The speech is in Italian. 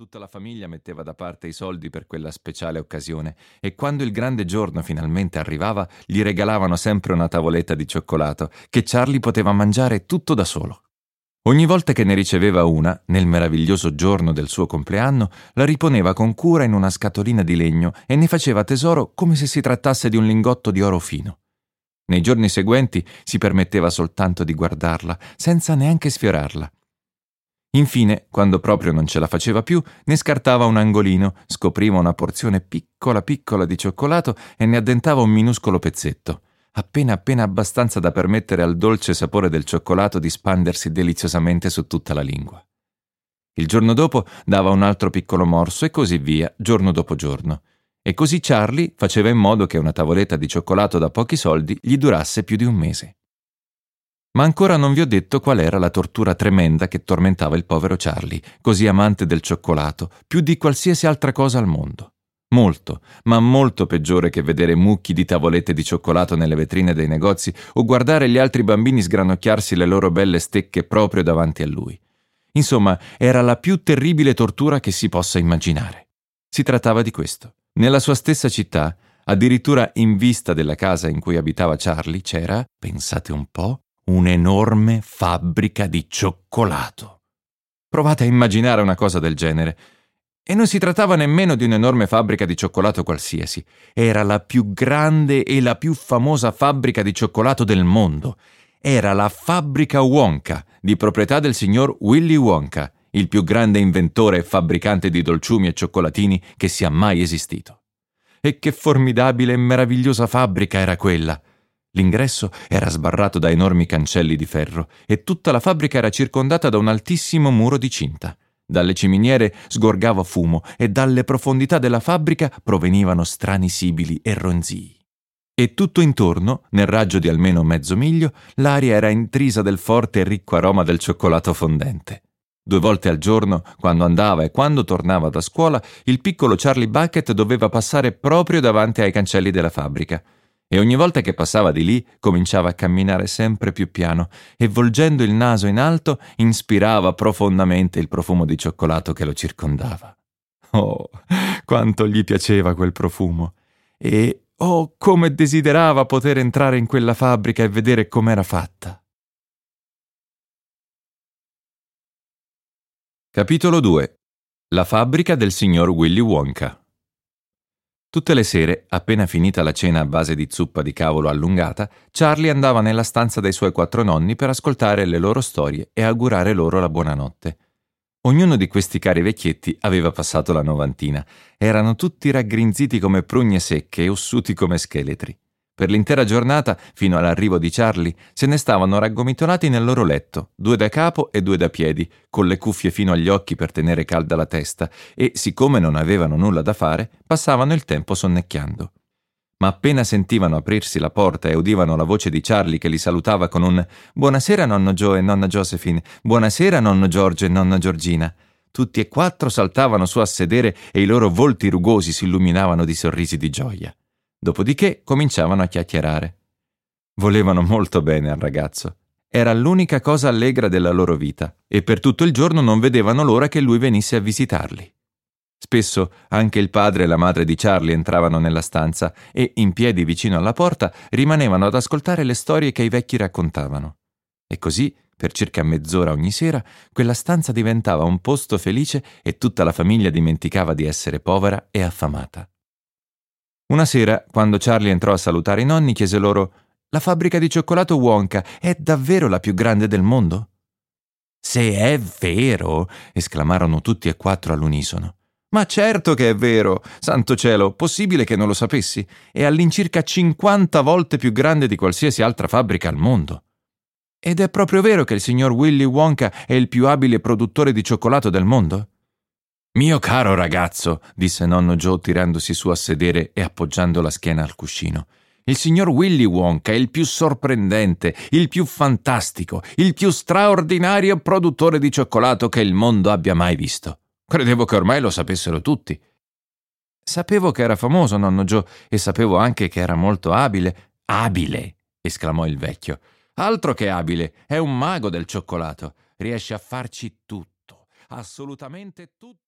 Tutta la famiglia metteva da parte i soldi per quella speciale occasione e quando il grande giorno finalmente arrivava gli regalavano sempre una tavoletta di cioccolato che Charlie poteva mangiare tutto da solo. Ogni volta che ne riceveva una, nel meraviglioso giorno del suo compleanno, la riponeva con cura in una scatolina di legno e ne faceva tesoro come se si trattasse di un lingotto di oro fino. Nei giorni seguenti si permetteva soltanto di guardarla, senza neanche sfiorarla Infine, quando proprio non ce la faceva più, ne scartava un angolino, scopriva una porzione piccola piccola di cioccolato e ne addentava un minuscolo pezzetto, appena appena abbastanza da permettere al dolce sapore del cioccolato di spandersi deliziosamente su tutta la lingua. Il giorno dopo dava un altro piccolo morso e così via, giorno dopo giorno. E così Charlie faceva in modo che una tavoletta di cioccolato da pochi soldi gli durasse più di un mese. Ma ancora non vi ho detto qual era la tortura tremenda che tormentava il povero Charlie, così amante del cioccolato, più di qualsiasi altra cosa al mondo. Molto, ma molto peggiore che vedere mucchi di tavolette di cioccolato nelle vetrine dei negozi o guardare gli altri bambini sgranocchiarsi le loro belle stecche proprio davanti a lui. Insomma, era la più terribile tortura che si possa immaginare. Si trattava di questo. Nella sua stessa città, addirittura in vista della casa in cui abitava Charlie, c'era, pensate un po', un'enorme fabbrica di cioccolato. Provate a immaginare una cosa del genere. E non si trattava nemmeno di un'enorme fabbrica di cioccolato qualsiasi, era la più grande e la più famosa fabbrica di cioccolato del mondo. Era la fabbrica Wonka, di proprietà del signor Willy Wonka, il più grande inventore e fabbricante di dolciumi e cioccolatini che sia mai esistito. E che formidabile e meravigliosa fabbrica era quella! L'ingresso era sbarrato da enormi cancelli di ferro e tutta la fabbrica era circondata da un altissimo muro di cinta. Dalle ciminiere sgorgava fumo e dalle profondità della fabbrica provenivano strani sibili e ronzii. E tutto intorno, nel raggio di almeno mezzo miglio, l'aria era intrisa del forte e ricco aroma del cioccolato fondente. Due volte al giorno, quando andava e quando tornava da scuola, il piccolo Charlie Bucket doveva passare proprio davanti ai cancelli della fabbrica e ogni volta che passava di lì cominciava a camminare sempre più piano e volgendo il naso in alto inspirava profondamente il profumo di cioccolato che lo circondava. Oh, quanto gli piaceva quel profumo! E oh, come desiderava poter entrare in quella fabbrica e vedere com'era fatta! Capitolo 2 La fabbrica del signor Willy Wonka Tutte le sere, appena finita la cena a base di zuppa di cavolo allungata, Charlie andava nella stanza dei suoi quattro nonni per ascoltare le loro storie e augurare loro la buonanotte. Ognuno di questi cari vecchietti aveva passato la novantina. Erano tutti raggrinziti come prugne secche e ossuti come scheletri. Per l'intera giornata, fino all'arrivo di Charlie, se ne stavano raggomitolati nel loro letto, due da capo e due da piedi, con le cuffie fino agli occhi per tenere calda la testa, e, siccome non avevano nulla da fare, passavano il tempo sonnecchiando. Ma appena sentivano aprirsi la porta e udivano la voce di Charlie che li salutava con un Buonasera nonno Joe e nonna Josephine, buonasera nonno Giorgio e nonna Giorgina, tutti e quattro saltavano su a sedere e i loro volti rugosi si illuminavano di sorrisi di gioia. Dopodiché cominciavano a chiacchierare. Volevano molto bene al ragazzo. Era l'unica cosa allegra della loro vita e per tutto il giorno non vedevano l'ora che lui venisse a visitarli. Spesso anche il padre e la madre di Charlie entravano nella stanza e, in piedi vicino alla porta, rimanevano ad ascoltare le storie che i vecchi raccontavano. E così, per circa mezz'ora ogni sera, quella stanza diventava un posto felice e tutta la famiglia dimenticava di essere povera e affamata. Una sera, quando Charlie entrò a salutare i nonni, chiese loro La fabbrica di cioccolato Wonka è davvero la più grande del mondo? Se è vero! esclamarono tutti e quattro all'unisono. Ma certo che è vero! Santo cielo, possibile che non lo sapessi? È all'incirca 50 volte più grande di qualsiasi altra fabbrica al mondo. Ed è proprio vero che il signor Willy Wonka è il più abile produttore di cioccolato del mondo? Mio caro ragazzo, disse nonno Joe tirandosi su a sedere e appoggiando la schiena al cuscino. Il signor Willy Wonka è il più sorprendente, il più fantastico, il più straordinario produttore di cioccolato che il mondo abbia mai visto. Credevo che ormai lo sapessero tutti. Sapevo che era famoso, nonno Joe, e sapevo anche che era molto abile. Abile! esclamò il vecchio. Altro che abile, è un mago del cioccolato. Riesce a farci tutto, assolutamente tutto.